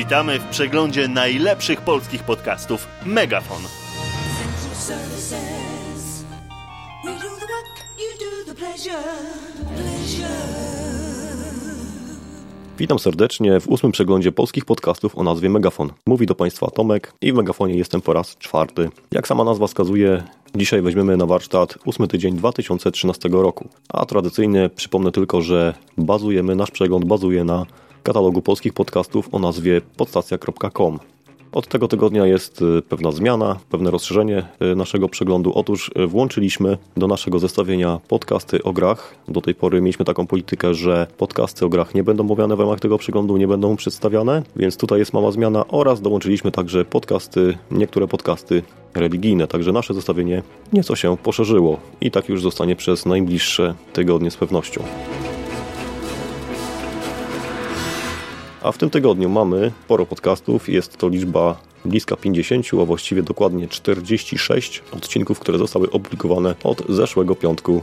Witamy w przeglądzie najlepszych polskich podcastów Megafon. Witam serdecznie w ósmym przeglądzie polskich podcastów o nazwie Megafon. Mówi do Państwa Tomek i w Megafonie jestem po raz czwarty. Jak sama nazwa wskazuje, dzisiaj weźmiemy na warsztat ósmy tydzień 2013 roku. A tradycyjnie przypomnę tylko, że bazujemy, nasz przegląd bazuje na katalogu polskich podcastów o nazwie podstacja.com. Od tego tygodnia jest y, pewna zmiana, pewne rozszerzenie y, naszego przeglądu. Otóż y, włączyliśmy do naszego zestawienia podcasty o grach. Do tej pory mieliśmy taką politykę, że podcasty o grach nie będą omawiane w ramach tego przeglądu, nie będą przedstawiane, więc tutaj jest mała zmiana oraz dołączyliśmy także podcasty, niektóre podcasty religijne, także nasze zestawienie nieco się poszerzyło i tak już zostanie przez najbliższe tygodnie z pewnością. A w tym tygodniu mamy sporo podcastów. Jest to liczba bliska 50, a właściwie dokładnie 46 odcinków, które zostały opublikowane od zeszłego piątku.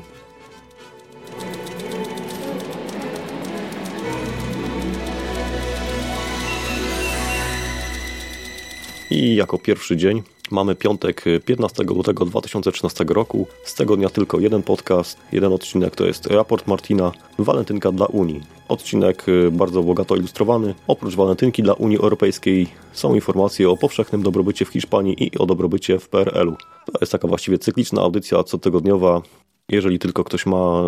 I jako pierwszy dzień mamy piątek 15 lutego 2013 roku. Z tego dnia tylko jeden podcast, jeden odcinek to jest raport Martina Walentynka dla Unii. Odcinek y, bardzo bogato ilustrowany. Oprócz walentynki dla Unii Europejskiej są informacje o powszechnym dobrobycie w Hiszpanii i o dobrobycie w PRL-u. To jest taka właściwie cykliczna audycja cotygodniowa. Jeżeli tylko ktoś ma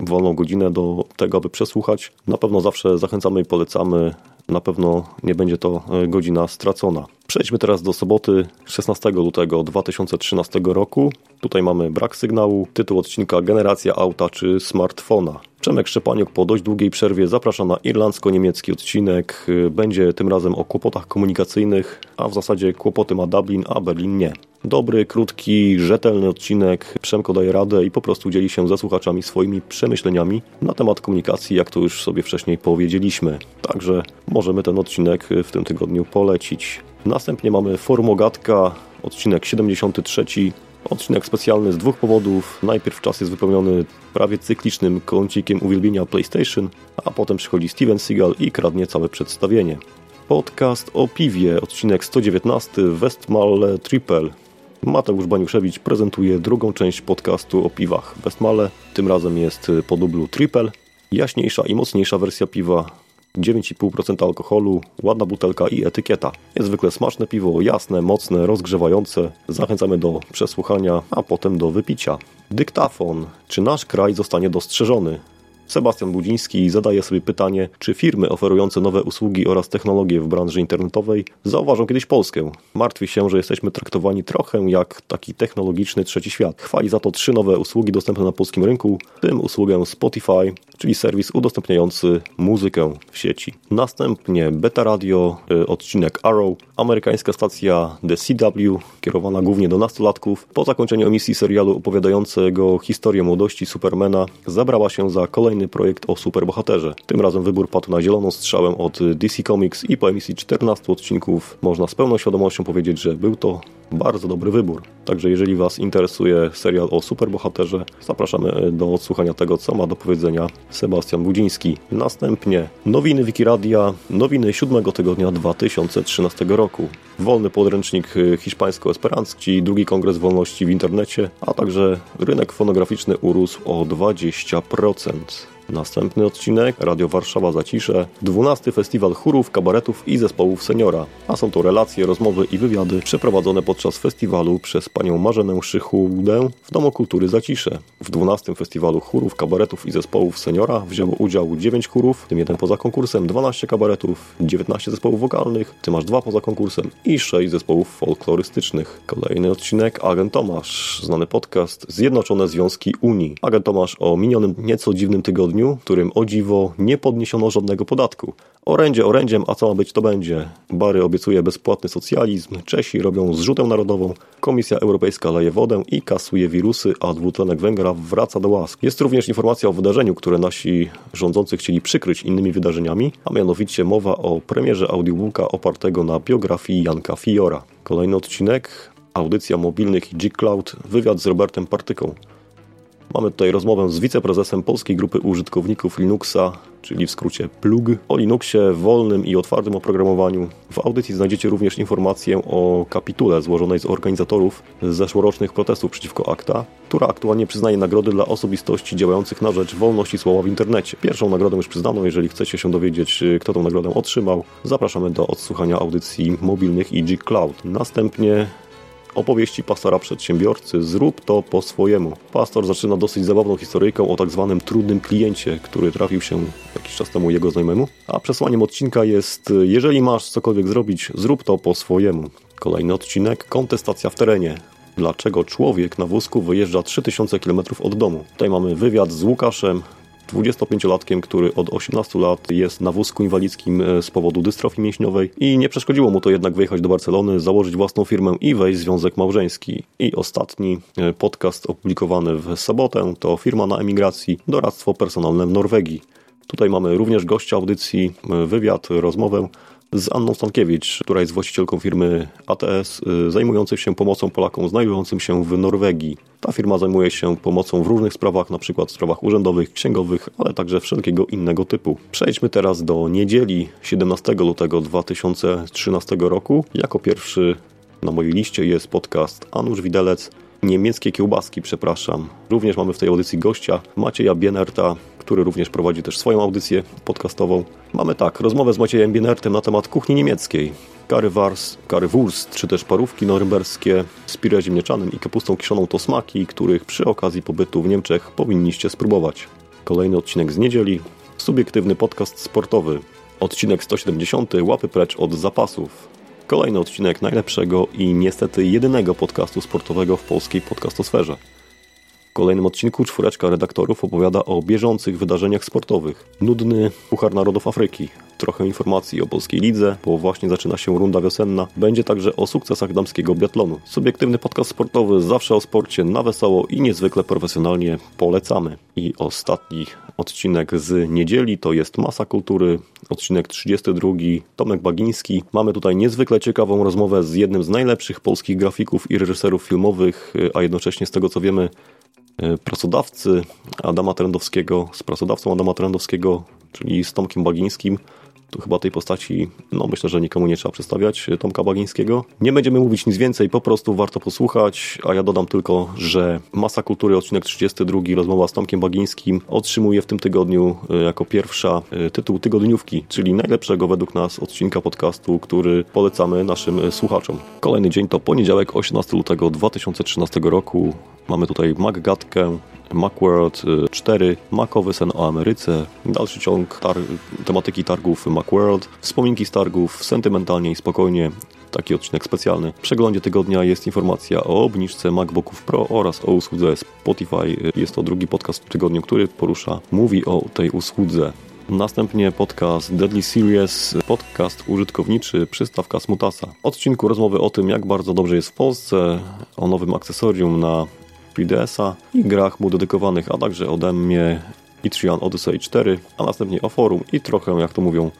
y, wolną godzinę do tego, aby przesłuchać, na pewno zawsze zachęcamy i polecamy. Na pewno nie będzie to y, godzina stracona. Przejdźmy teraz do soboty 16 lutego 2013 roku. Tutaj mamy brak sygnału, tytuł odcinka Generacja auta czy smartfona. Przemek Szczepaniuk po dość długiej przerwie zaprasza na irlandzko-niemiecki odcinek. Będzie tym razem o kłopotach komunikacyjnych, a w zasadzie kłopoty ma Dublin, a Berlin nie. Dobry, krótki, rzetelny odcinek. Przemko daje radę i po prostu dzieli się ze słuchaczami swoimi przemyśleniami na temat komunikacji, jak to już sobie wcześniej powiedzieliśmy. Także możemy ten odcinek w tym tygodniu polecić. Następnie mamy Formogatka, odcinek 73. Odcinek specjalny z dwóch powodów. Najpierw czas jest wypełniony prawie cyklicznym kącikiem uwielbienia PlayStation, a potem przychodzi Steven Seagal i kradnie całe przedstawienie. Podcast o piwie, odcinek 119, Westmalle Triple. Mateusz Baniuszewicz prezentuje drugą część podcastu o piwach Westmalle. Tym razem jest po dublu Triple. Jaśniejsza i mocniejsza wersja piwa, 9,5% alkoholu, ładna butelka i etykieta. Jest zwykle smaczne piwo, jasne, mocne, rozgrzewające. Zachęcamy do przesłuchania, a potem do wypicia. Dyktafon. Czy nasz kraj zostanie dostrzeżony? Sebastian Budziński zadaje sobie pytanie, czy firmy oferujące nowe usługi oraz technologie w branży internetowej zauważą kiedyś Polskę. Martwi się, że jesteśmy traktowani trochę jak taki technologiczny trzeci świat. Chwali za to trzy nowe usługi dostępne na polskim rynku, w tym usługę Spotify, czyli serwis udostępniający muzykę w sieci. Następnie Beta Radio, y, odcinek Arrow, amerykańska stacja The CW, kierowana głównie do nastolatków. Po zakończeniu emisji serialu opowiadającego historię młodości Supermana, zabrała się za kolejny projekt o superbohaterze. Tym razem wybór padł na zieloną strzałę od DC Comics i po emisji 14 odcinków można z pełną świadomością powiedzieć, że był to bardzo dobry wybór. Także jeżeli Was interesuje serial o superbohaterze, zapraszamy do odsłuchania tego, co ma do powiedzenia Sebastian Budziński. Następnie nowiny Wikiradia, nowiny siódmego tygodnia 2013 roku. Wolny podręcznik hiszpańsko-esperancki, drugi kongres wolności w internecie, a także rynek fonograficzny urósł o 20%. Następny odcinek Radio Warszawa Zacisze, 12 Festiwal Chórów, Kabaretów i Zespołów Seniora, a są to relacje, rozmowy i wywiady przeprowadzone podczas festiwalu przez panią Marzenę Szychułdę w Domu Kultury Zacisze. W 12 Festiwalu Chórów, Kabaretów i Zespołów Seniora wzięło udział 9 chórów, tym jeden poza konkursem, 12 kabaretów, 19 zespołów wokalnych, tym aż dwa poza konkursem i 6 zespołów folklorystycznych. Kolejny odcinek Agent Tomasz, znany podcast Zjednoczone Związki Unii. Agent Tomasz o minionym nieco dziwnym tygodniu w którym o dziwo nie podniesiono żadnego podatku. Orędzie orędziem, a co ma być to będzie. Bary obiecuje bezpłatny socjalizm, Czesi robią zrzutę narodową, Komisja Europejska leje wodę i kasuje wirusy, a dwutlenek węgla wraca do łask. Jest również informacja o wydarzeniu, które nasi rządzący chcieli przykryć innymi wydarzeniami, a mianowicie mowa o premierze audiobooka opartego na biografii Janka Fiora. Kolejny odcinek, audycja mobilnych i G-Cloud, wywiad z Robertem Partyką. Mamy tutaj rozmowę z wiceprezesem Polskiej Grupy Użytkowników Linuxa czyli w skrócie plug, o Linuxie, wolnym i otwartym oprogramowaniu. W audycji znajdziecie również informację o kapitule złożonej z organizatorów zeszłorocznych protestów przeciwko ACTA, która aktualnie przyznaje nagrody dla osobistości działających na rzecz wolności słowa w internecie. Pierwszą nagrodę już przyznano, jeżeli chcecie się dowiedzieć, kto tę nagrodę otrzymał, zapraszamy do odsłuchania audycji mobilnych i Cloud. Następnie opowieści pastora przedsiębiorcy Zrób to po swojemu. Pastor zaczyna dosyć zabawną historyjką o tak zwanym trudnym kliencie, który trafił się jakiś czas temu jego znajomemu. A przesłaniem odcinka jest, jeżeli masz cokolwiek zrobić, zrób to po swojemu. Kolejny odcinek, kontestacja w terenie. Dlaczego człowiek na wózku wyjeżdża 3000 km od domu? Tutaj mamy wywiad z Łukaszem, 25-latkiem, który od 18 lat jest na wózku inwalidzkim e, z powodu dystrofii mięśniowej i nie przeszkodziło mu to jednak wyjechać do Barcelony, założyć własną firmę i wejść w związek małżeński. I ostatni e, podcast opublikowany w sobotę to firma na emigracji, doradztwo personalne w Norwegii. Tutaj mamy również gościa audycji, e, wywiad, rozmowę z Anną Stankiewicz, która jest właścicielką firmy ATS, y, zajmującej się pomocą Polakom znajdującym się w Norwegii. Ta firma zajmuje się pomocą w różnych sprawach, np. w sprawach urzędowych, księgowych, ale także wszelkiego innego typu. Przejdźmy teraz do niedzieli 17 lutego 2013 roku. Jako pierwszy na mojej liście jest podcast Anusz Widelec, niemieckie kiełbaski, przepraszam. Również mamy w tej audycji gościa Macieja Bienerta, który również prowadzi też swoją audycję podcastową. Mamy tak, rozmowę z Maciejem Bienertem na temat kuchni niemieckiej. Currywars, currywurst, czy też parówki norymberskie z pire ziemniaczanym i kapustą kiszoną to smaki, których przy okazji pobytu w Niemczech powinniście spróbować. Kolejny odcinek z niedzieli, subiektywny podcast sportowy. Odcinek 170, łapy precz od zapasów. Kolejny odcinek najlepszego i niestety jedynego podcastu sportowego w polskiej podcastosferze. W kolejnym odcinku czwóreczka redaktorów opowiada o bieżących wydarzeniach sportowych. Nudny Puchar Narodów Afryki, trochę informacji o polskiej lidze, bo właśnie zaczyna się runda wiosenna. Będzie także o sukcesach damskiego biatlonu. Subiektywny podcast sportowy zawsze o sporcie na wesoło i niezwykle profesjonalnie polecamy. I ostatni odcinek z niedzieli to jest Masa Kultury, odcinek 32, Tomek Bagiński. Mamy tutaj niezwykle ciekawą rozmowę z jednym z najlepszych polskich grafików i reżyserów filmowych, a jednocześnie z tego co wiemy e, pracodawcy Adama Trendowskiego, z pracodawcą Adama Trendowskiego, czyli z Tomkiem Bagińskim. Tu chyba tej postaci, no myślę, że nikomu nie trzeba przedstawiać, e, Tomka Bagińskiego. Nie będziemy mówić nic więcej, po prostu warto posłuchać, a ja dodam tylko, że Masa Kultury, odcinek 32, rozmowa z Tomkiem Bagińskim, otrzymuje w tym tygodniu e, jako pierwsza e, tytuł tygodniówki, czyli najlepszego według nas odcinka podcastu, który polecamy naszym słuchaczom. Kolejny dzień to poniedziałek, 18 lutego 2013 roku. Mamy tutaj Maggatkę, Macworld 4, Macowy sen o Ameryce, dalszy ciąg tar tematyki targów Macworld, wspominki z targów, sentymentalnie i spokojnie, taki odcinek specjalny. W przeglądzie tygodnia jest informacja o obniżce MacBooków Pro oraz o usłudze Spotify. Jest to drugi podcast w tygodniu, który porusza, mówi o tej usłudze. Następnie podcast Deadly Series, podcast użytkowniczy Przystawka Smutasa. Odcinku rozmowy o tym, jak bardzo dobrze jest w Polsce, o nowym akcesorium na 3DS-a i grach mu dedykowanych, a także ode mnie Itrian Odyssey 4, a następnie o forum i trochę, jak to mówią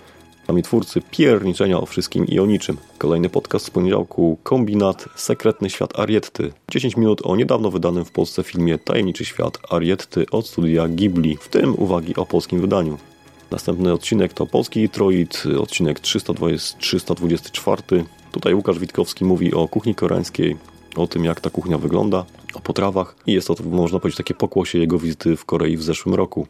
sami twórcy, pierniczenia o wszystkim i o niczym. Kolejny podcast z poniedziałku, Kombinat, Sekretny Świat Arietty. 10 minut o niedawno wydanym w Polsce filmie Tajemniczy Świat Arietty od studia Ghibli, w tym uwagi o polskim wydaniu. Następny odcinek to Polski Detroit, odcinek 320, 324. Tutaj Łukasz Witkowski mówi o kuchni koreańskiej, o tym jak ta kuchnia wygląda, o potrawach i jest to, można powiedzieć, takie pokłosie jego wizyty w Korei w zeszłym roku.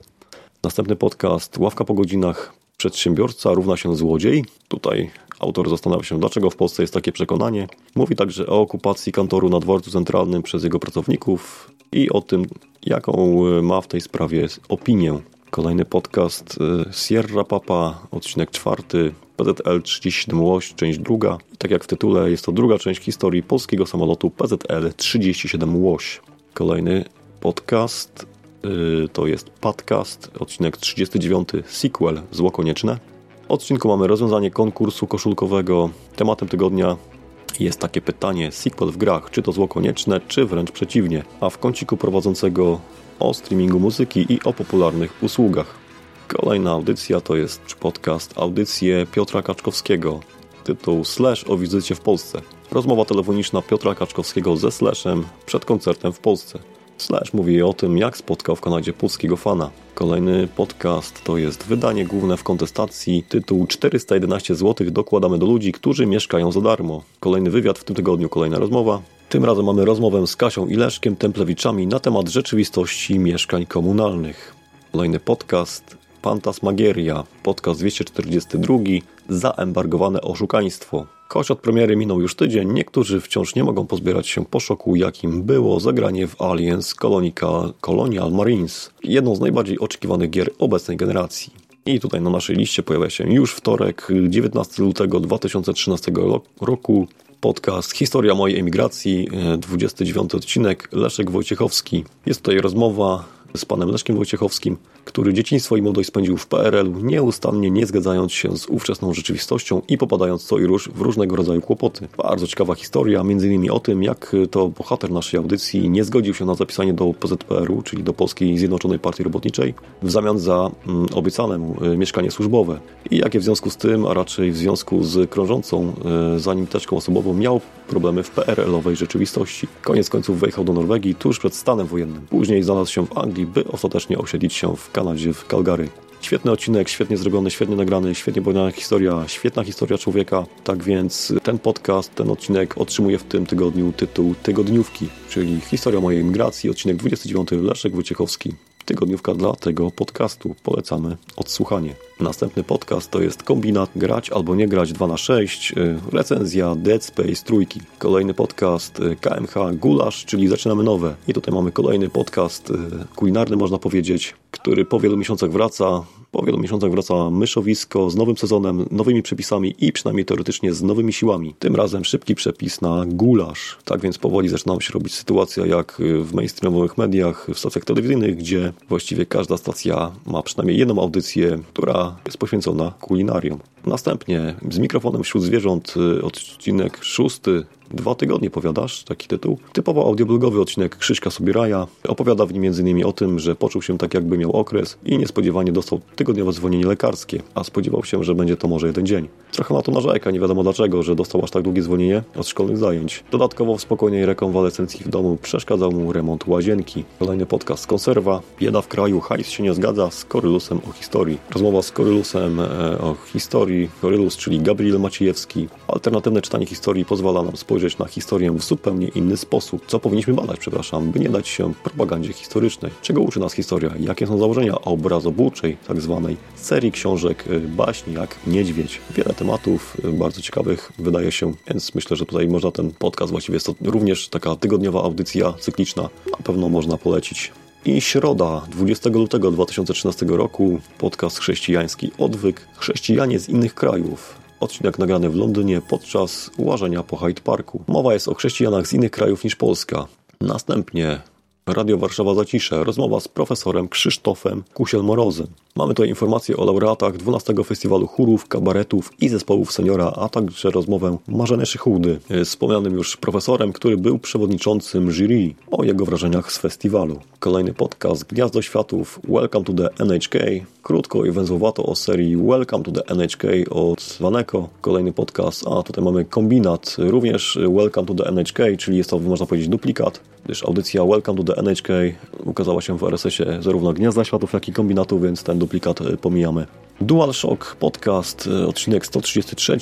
Następny podcast Ławka po godzinach. Przedsiębiorca równa się złodziej. Tutaj autor zastanawia się, dlaczego w Polsce jest takie przekonanie. Mówi także o okupacji kantoru na dworcu centralnym przez jego pracowników i o tym, jaką ma w tej sprawie opinię. Kolejny podcast y, Sierra Papa, odcinek czwarty, PZL 37 Łoś, część druga. tak jak w tytule, jest to druga część historii polskiego samolotu PZL 37 Łoś. Kolejny podcast yy, to jest podcast, odcinek 39, sequel Zło Konieczne. W odcinku mamy rozwiązanie konkursu koszulkowego. Tematem tygodnia jest takie pytanie, sequel w grach, czy to zło konieczne, czy wręcz przeciwnie. A w kąciku prowadzącego o streamingu muzyki i o popularnych usługach. Kolejna audycja to jest podcast Audycje Piotra Kaczkowskiego. Tytuł Slash o wizycie w Polsce. Rozmowa telefoniczna Piotra Kaczkowskiego ze Slashem przed koncertem w Polsce. Slash mówi o tym, jak spotkał w Kanadzie polskiego fana. Kolejny podcast to jest wydanie główne w kontestacji. Tytuł 411 zł dokładamy do ludzi, którzy mieszkają za darmo. Kolejny wywiad w tym tygodniu, kolejna rozmowa. Tym razem mamy rozmowę z Kasią i Leszkiem Templewiczami na temat rzeczywistości mieszkań komunalnych. Kolejny podcast Fantasmagieria, podcast 242, zaembargowane oszukaństwo. Choć od premiery minął już tydzień, niektórzy wciąż nie mogą pozbierać się po szoku, jakim było zagranie w Aliens Colonica, Colonial Marines, jedną z najbardziej oczekiwanych gier obecnej generacji. I tutaj na naszej liście pojawia się już wtorek, 19 lutego 2013 roku, podcast Historia mojej emigracji, 29 odcinek, Leszek Wojciechowski. Jest tutaj rozmowa z panem Leszkiem Wojciechowskim, który dzieciństwo i młodość spędził w PRL-u, nieustannie nie zgadzając się z ówczesną rzeczywistością i popadając co i róż w różnego rodzaju kłopoty. Bardzo ciekawa historia, między innymi o tym, jak to bohater naszej audycji nie zgodził się na zapisanie do PZPR-u, czyli do Polskiej Zjednoczonej Partii Robotniczej, w zamian za mm, obiecane mu y, mieszkanie służbowe. I jakie w związku z tym, a raczej w związku z krążącą y, za nim teczką osobową, miał problemy w PRL-owej rzeczywistości. Koniec końców wyjechał do Norwegii tuż przed stanem wojennym. Później znalazł się w Anglii, by ostatecznie osiedlić się w Kanadzie, w Calgary. Świetny odcinek, świetnie zrobiony, świetnie nagrany, świetnie powiedziana historia, świetna historia człowieka. Tak więc ten podcast, ten odcinek otrzymuje w tym tygodniu tytuł Tygodniówki, czyli historia mojej migracji, odcinek 29 Leszek Wojciechowski. Tygodniówka dla tego podcastu. Polecamy odsłuchanie. Następny podcast to jest kombinat grać albo nie grać 2 na 6 recenzja Dead Space trójki. Kolejny podcast y, KMH Gulasz, czyli zaczynamy nowe. I tutaj mamy kolejny podcast y, kulinarny można powiedzieć, który po wielu miesiącach wraca. Po wielu miesiącach wraca myszowisko z nowym sezonem, nowymi przepisami i przynajmniej teoretycznie z nowymi siłami. Tym razem szybki przepis na gulasz. Tak więc powoli zaczyna się robić sytuacja jak w mainstreamowych mediach, w stacjach telewizyjnych, gdzie właściwie każda stacja ma przynajmniej jedną audycję, która jest poświęcona kulinariom. Następnie z mikrofonem wśród zwierząt y, odcinek szósty Dwa tygodnie powiadasz, taki tytuł. Typowo audioblogowy odcinek Krzyśka Sobieraja. Opowiada w nim m.in. o tym, że poczuł się tak jakby miał okres i niespodziewanie dostał tygodniowe zwolnienie lekarskie, a spodziewał się, że będzie to może jeden dzień. Trochę na to narzeka, nie wiadomo dlaczego, że dostał aż tak długie zwolnienie od szkolnych zajęć. Dodatkowo w spokojnej rekonwalescencji w domu przeszkadzał mu remont łazienki. Kolejny podcast Konserwa. Bieda w kraju, hajs się nie zgadza z Korylusem o historii. Rozmowa z Korylusem e, o historii. Korylus, czyli Gabriel Maciejewski. Alternatywne czytanie historii pozwala nam spojrzeć na historię w zupełnie inny sposób. Co powinniśmy badać, przepraszam, by nie dać się propagandzie historycznej. Czego uczy nas historia? Jakie są założenia obrazobuczej, tak zwanej serii książek, y, baśni jak Niedźwiedź. Wiele tematów y, bardzo ciekawych wydaje się, więc myślę, że tutaj można ten podcast, właściwie jest to również taka tygodniowa audycja cykliczna, na pewno można polecić. I środa, 20 lutego 2013 roku, podcast chrześcijański Odwyk. Chrześcijanie z innych krajów. Odcinek nagrany w Londynie podczas łażenia po Hyde Parku. Mowa jest o chrześcijanach z innych krajów niż Polska. Następnie Radio Warszawa Zacisze. Rozmowa z profesorem Krzysztofem Kusiel-Morozem. Mamy tutaj informacje o laureatach 12 Festiwalu Chórów, Kabaretów i Zespołów Seniora, a także rozmowę Marzeny Szychudy z wspomnianym już profesorem, który był przewodniczącym jury o jego wrażeniach z festiwalu. Kolejny podcast Gniazdo Światów Welcome to the NHK. Krótko i węzłowato o serii Welcome to the NHK od Waneko. Kolejny podcast, a tutaj mamy kombinat, również Welcome to the NHK, czyli jest to można powiedzieć duplikat, gdyż audycja Welcome to the NHK ukazała się w RSS-ie zarówno Gniazda Światów, jak i kombinatu, więc ten duplikat e, pomijamy. DualShock Podcast, e, odcinek 133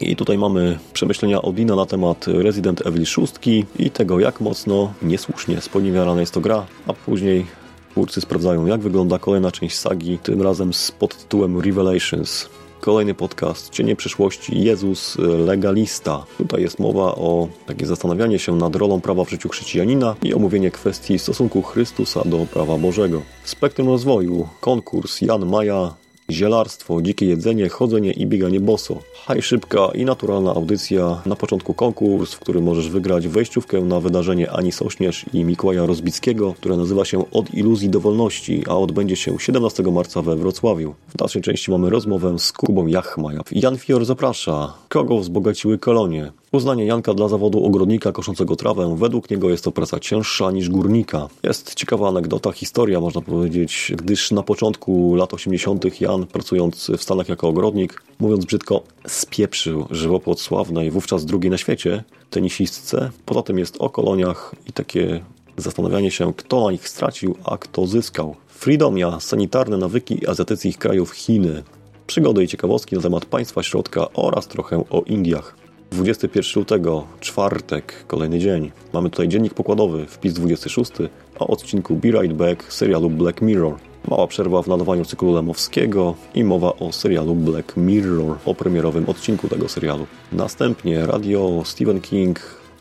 i tutaj mamy przemyślenia Odina na temat Resident Evil 6 i tego jak mocno niesłusznie sponiewierana jest to gra, a później twórcy sprawdzają jak wygląda kolejna część sagi, tym razem z podtytułem Revelations. Kolejny podcast Cienie przyszłości Jezus Legalista. Tutaj jest mowa o takie zastanawianie się nad rolą prawa w życiu chrześcijanina i omówienie kwestii stosunku Chrystusa do prawa Bożego. Spektrum rozwoju, konkurs Jan Maja, Zielarstwo, dzikie jedzenie, chodzenie i bieganie boso. Haj szybka i naturalna audycja. Na początku konkurs, w którym możesz wygrać wejściówkę na wydarzenie Ani Sośnierz i Mikołaja Rozbickiego, które nazywa się Od iluzji do wolności, a odbędzie się 17 marca we Wrocławiu. W dalszej części mamy rozmowę z Kubą Jachmaja. Jan Fior zaprasza. Kogo wzbogaciły kolonie? Uznanie Janka dla zawodu ogrodnika koszącego trawę, według niego jest to praca cięższa niż górnika. Jest ciekawa anegdota, historia można powiedzieć, gdyż na początku lat 80. Jan, pracując w Stanach jako ogrodnik, mówiąc brzydko, spieprzył żywopłot sławnej, wówczas drugiej na świecie, tenisistce. Poza tym jest o koloniach i takie Zastanawianie się, kto na nich stracił, a kto zyskał. Freedomia, sanitarne nawyki azjatyckich krajów Chiny. Przygody i ciekawostki na temat państwa środka oraz trochę o Indiach. 21 lutego, czwartek, kolejny dzień. Mamy tutaj dziennik pokładowy, wpis 26 o odcinku Be Right Back serialu Black Mirror. Mała przerwa w nadawaniu cyklu Lemowskiego i mowa o serialu Black Mirror, o premierowym odcinku tego serialu. Następnie radio Stephen King,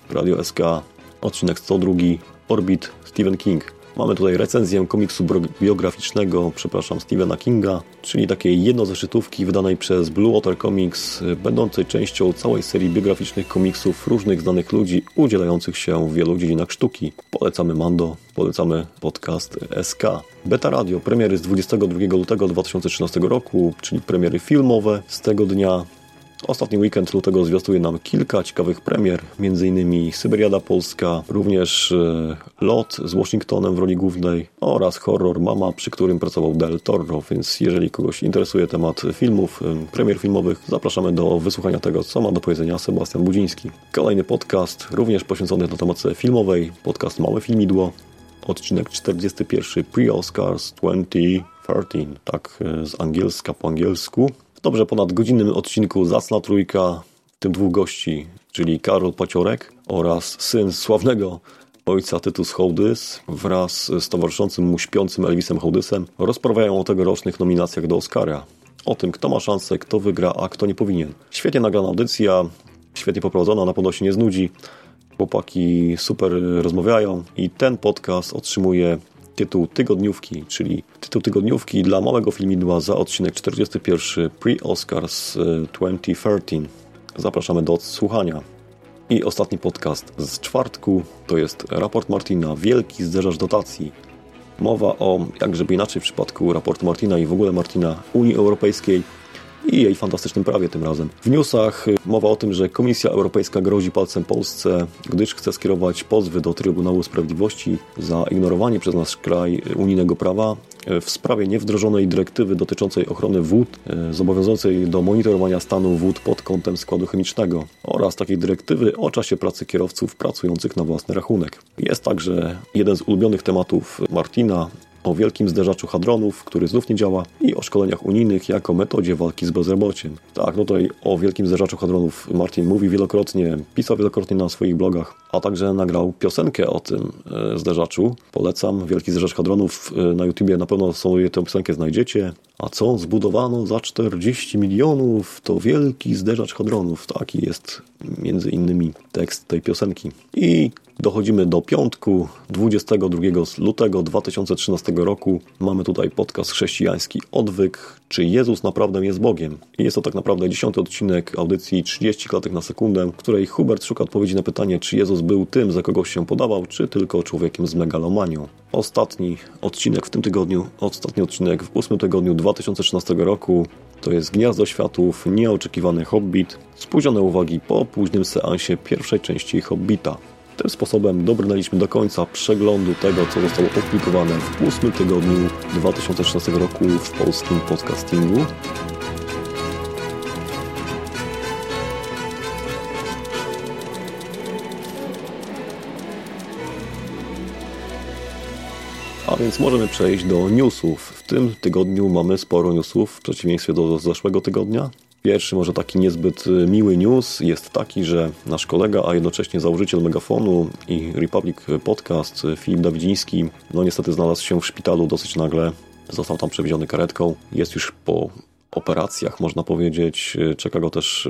radio SK, odcinek 102, Orbit Stephen King. Mamy tutaj recenzję komiksu biograficznego, przepraszam, Stephena Kinga, czyli takiej jednozeszytówki wydanej przez Blue Water Comics, będącej częścią całej serii biograficznych komiksów różnych znanych ludzi udzielających się w wielu dziedzinach sztuki. Polecamy Mando, polecamy podcast SK. Beta Radio, premiery z 22 lutego 2013 roku, czyli premiery filmowe z tego dnia. Ostatni weekend lutego zwiastuje nam kilka ciekawych premier, m.in. Syberiada Polska, również e, Lot z Washingtonem w roli głównej oraz horror Mama, przy którym pracował Del Toro, więc jeżeli kogoś interesuje temat filmów, e, premier filmowych, zapraszamy do wysłuchania tego, co ma do powiedzenia Sebastian Budziński. Kolejny podcast, również poświęcony tematyce filmowej, podcast Małe Filmidło, odcinek 41 Pre-Oscars 2013, tak e, z angielska po angielsku dobrze ponad godzinnym odcinku Zacna Trójka, tym dwóch gości, czyli Karol Paciorek oraz syn sławnego ojca Tytus Hołdys wraz z towarzyszącym mu śpiącym Elvisem Hołdysem rozprawiają o tegorocznych nominacjach do Oscara. O tym, kto ma szansę, kto wygra, a kto nie powinien. Świetnie nagrana audycja, świetnie poprowadzona, na pewno się nie znudzi. Chłopaki super rozmawiają i ten podcast otrzymuje tytuł tygodniówki, czyli tytuł tygodniówki dla małego filmidła za odcinek 41 Pre-Oscars 2013. E, Zapraszamy do odsłuchania. I ostatni podcast z czwartku to jest raport Martina Wielki zderzacz dotacji. Mowa o, jak żeby inaczej w przypadku raportu Martina i w ogóle Martina Unii Europejskiej i jej fantastycznym prawie tym razem. W newsach mowa o tym, że Komisja Europejska grozi palcem Polsce, gdyż chce skierować pozwy do Trybunału Sprawiedliwości za ignorowanie przez nasz kraj unijnego prawa w sprawie niewdrożonej dyrektywy dotyczącej ochrony wód, e, zobowiązującej do monitorowania stanu wód pod kątem składu chemicznego oraz takiej dyrektywy o czasie pracy kierowców pracujących na własny rachunek. Jest także jeden z ulubionych tematów Martina, o wielkim zderzaczu hadronów, który znów nie działa i o szkoleniach unijnych jako metodzie walki z bezrobociem. Tak, no tutaj o wielkim zderzaczu hadronów Martin mówi wielokrotnie, pisał wielokrotnie na swoich blogach, a także nagrał piosenkę o tym e, zderzaczu. Polecam, Wielki Zderzacz Hadronów e, na YouTubie na pewno sobie tę piosenkę znajdziecie. A co zbudowano za 40 milionów, to Wielki Zderzacz Hadronów. Taki jest między innymi tekst tej piosenki. I Dochodzimy do piątku, 22 lutego 2013 roku. Mamy tutaj podcast chrześcijański Odwyk. Czy Jezus naprawdę jest Bogiem? I jest to tak naprawdę dziesiąty odcinek audycji 30 klatek na sekundę, w której Hubert szuka odpowiedzi na pytanie, czy Jezus był tym, za kogo się podawał, czy tylko człowiekiem z megalomanią. Ostatni odcinek w tym tygodniu, ostatni odcinek w ósmym tygodniu 2013 roku to jest Gniazdo Światów, nieoczekiwany Hobbit, spóźnione uwagi po późnym seansie pierwszej części Hobbita. Tym sposobem dobrnęliśmy do końca przeglądu tego, co zostało opublikowane w ósmym tygodniu 2016 roku w polskim podcastingu. A więc możemy przejść do newsów. Tym tygodniu mamy sporo newsów w przeciwieństwie do zeszłego tygodnia. Pierwszy, może taki niezbyt y, miły news jest taki, że nasz kolega, a jednocześnie założyciel Megafonu i Republic Podcast, y, Filip Dawidziński, no niestety znalazł się w szpitalu dosyć nagle. Został tam przewieziony karetką. Jest już po operacjach, można powiedzieć. Y, czeka go też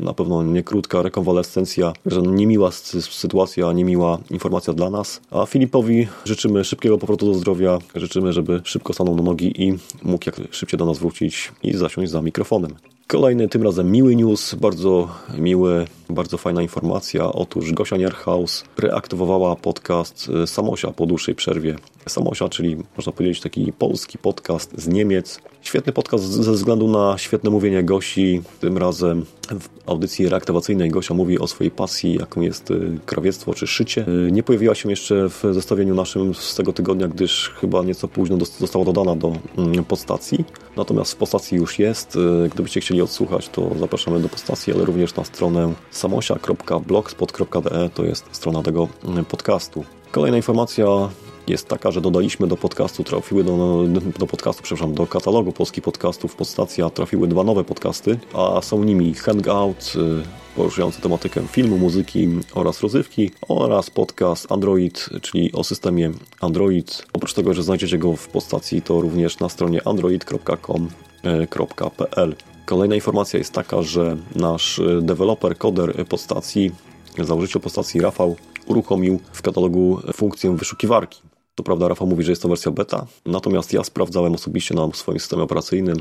na pewno nie krótka rekonwalescencja, że niemiła sytuacja, niemiła informacja dla nas. A Filipowi życzymy szybkiego powrotu do zdrowia, życzymy, żeby szybko stanął na nogi i mógł jak szybciej do nas wrócić i zasiąść za mikrofonem. Kolejny, tym razem miły news, bardzo miły, bardzo fajna informacja. Otóż Gosia Nierhaus reaktywowała podcast y, Samosia po dłuższej przerwie. Samosia, czyli można powiedzieć taki polski podcast z Niemiec. Świetny podcast ze względu na świetne mówienie Gosi. Tym razem w audycji reaktywacyjnej Gosia mówi o swojej pasji, jaką jest y, krawiectwo czy szycie. Y, nie pojawiła się jeszcze w zestawieniu naszym z tego tygodnia, gdyż chyba nieco późno została dodana do mm, podstacji. Natomiast w podstacji już jest. Gdybyście chcieli odsłuchać, to zapraszamy do podstacji, ale również na stronę samosia.blogspot.de to jest strona tego mm, podcastu. Kolejna informacja jest taka, że dodaliśmy do podcastu, trafiły do, do podcastu, przepraszam, do katalogu polskich podcastów Podstacja trafiły dwa nowe podcasty, a są nimi Hangout, y, poruszający tematykę filmu, muzyki oraz rozrywki oraz podcast Android, czyli o systemie Android. Oprócz tego, że znajdziecie go w podstacji, to również na stronie android.com.pl. Kolejna informacja jest taka, że nasz deweloper, koder podstacji, założyciel podstacji Rafał uruchomił w katalogu funkcję wyszukiwarki. To prawda, Rafał mówi, że jest to wersja beta, natomiast ja sprawdzałem osobiście na swoim systemie operacyjnym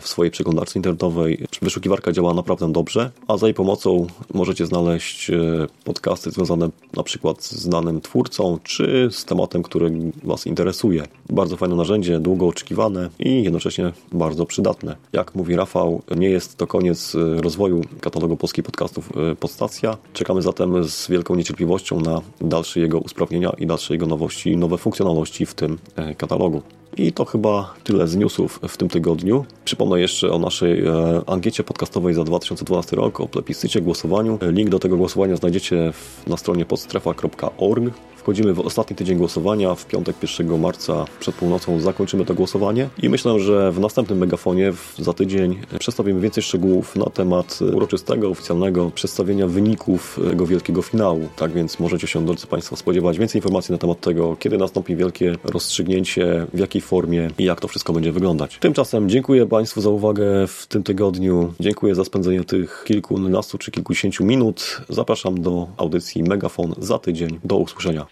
w swojej przeglądarce internetowej. Wyszukiwarka działa naprawdę dobrze, a za jej pomocą możecie znaleźć e, podcasty związane na przykład z danym twórcą, czy z tematem, który Was interesuje. Bardzo fajne narzędzie, długo oczekiwane i jednocześnie bardzo przydatne. Jak mówi Rafał, nie jest to koniec e, rozwoju katalogu polskich podcastów e, Podstacja. Czekamy zatem z wielką niecierpliwością na dalsze jego usprawnienia i dalsze jego nowości, nowe funkcjonalności w tym katalogu. I to chyba tyle z newsów w tym tygodniu. Przypomnę jeszcze o naszej e, ankiecie podcastowej za 2012 rok, o plebiscycie, głosowaniu. Link do tego głosowania znajdziecie na stronie podstrefa.org. Wchodzimy w ostatni tydzień głosowania. W piątek 1 marca przed północą zakończymy to głosowanie i myślę, że w następnym megafonie za tydzień przedstawimy więcej szczegółów na temat uroczystego, oficjalnego przedstawienia wyników tego wielkiego finału. Tak więc możecie się, drodzy Państwo, spodziewać więcej informacji na temat tego, kiedy nastąpi wielkie rozstrzygnięcie, w jakiej formie i jak to wszystko będzie wyglądać. Tymczasem dziękuję Państwu za uwagę w tym tygodniu. Dziękuję za spędzenie tych kilkunastu czy kilkudziesięciu minut. Zapraszam do audycji Megafon za tydzień. Do usłyszenia.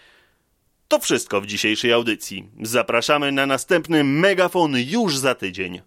To wszystko w dzisiejszej audycji. Zapraszamy na następny megafon już za tydzień.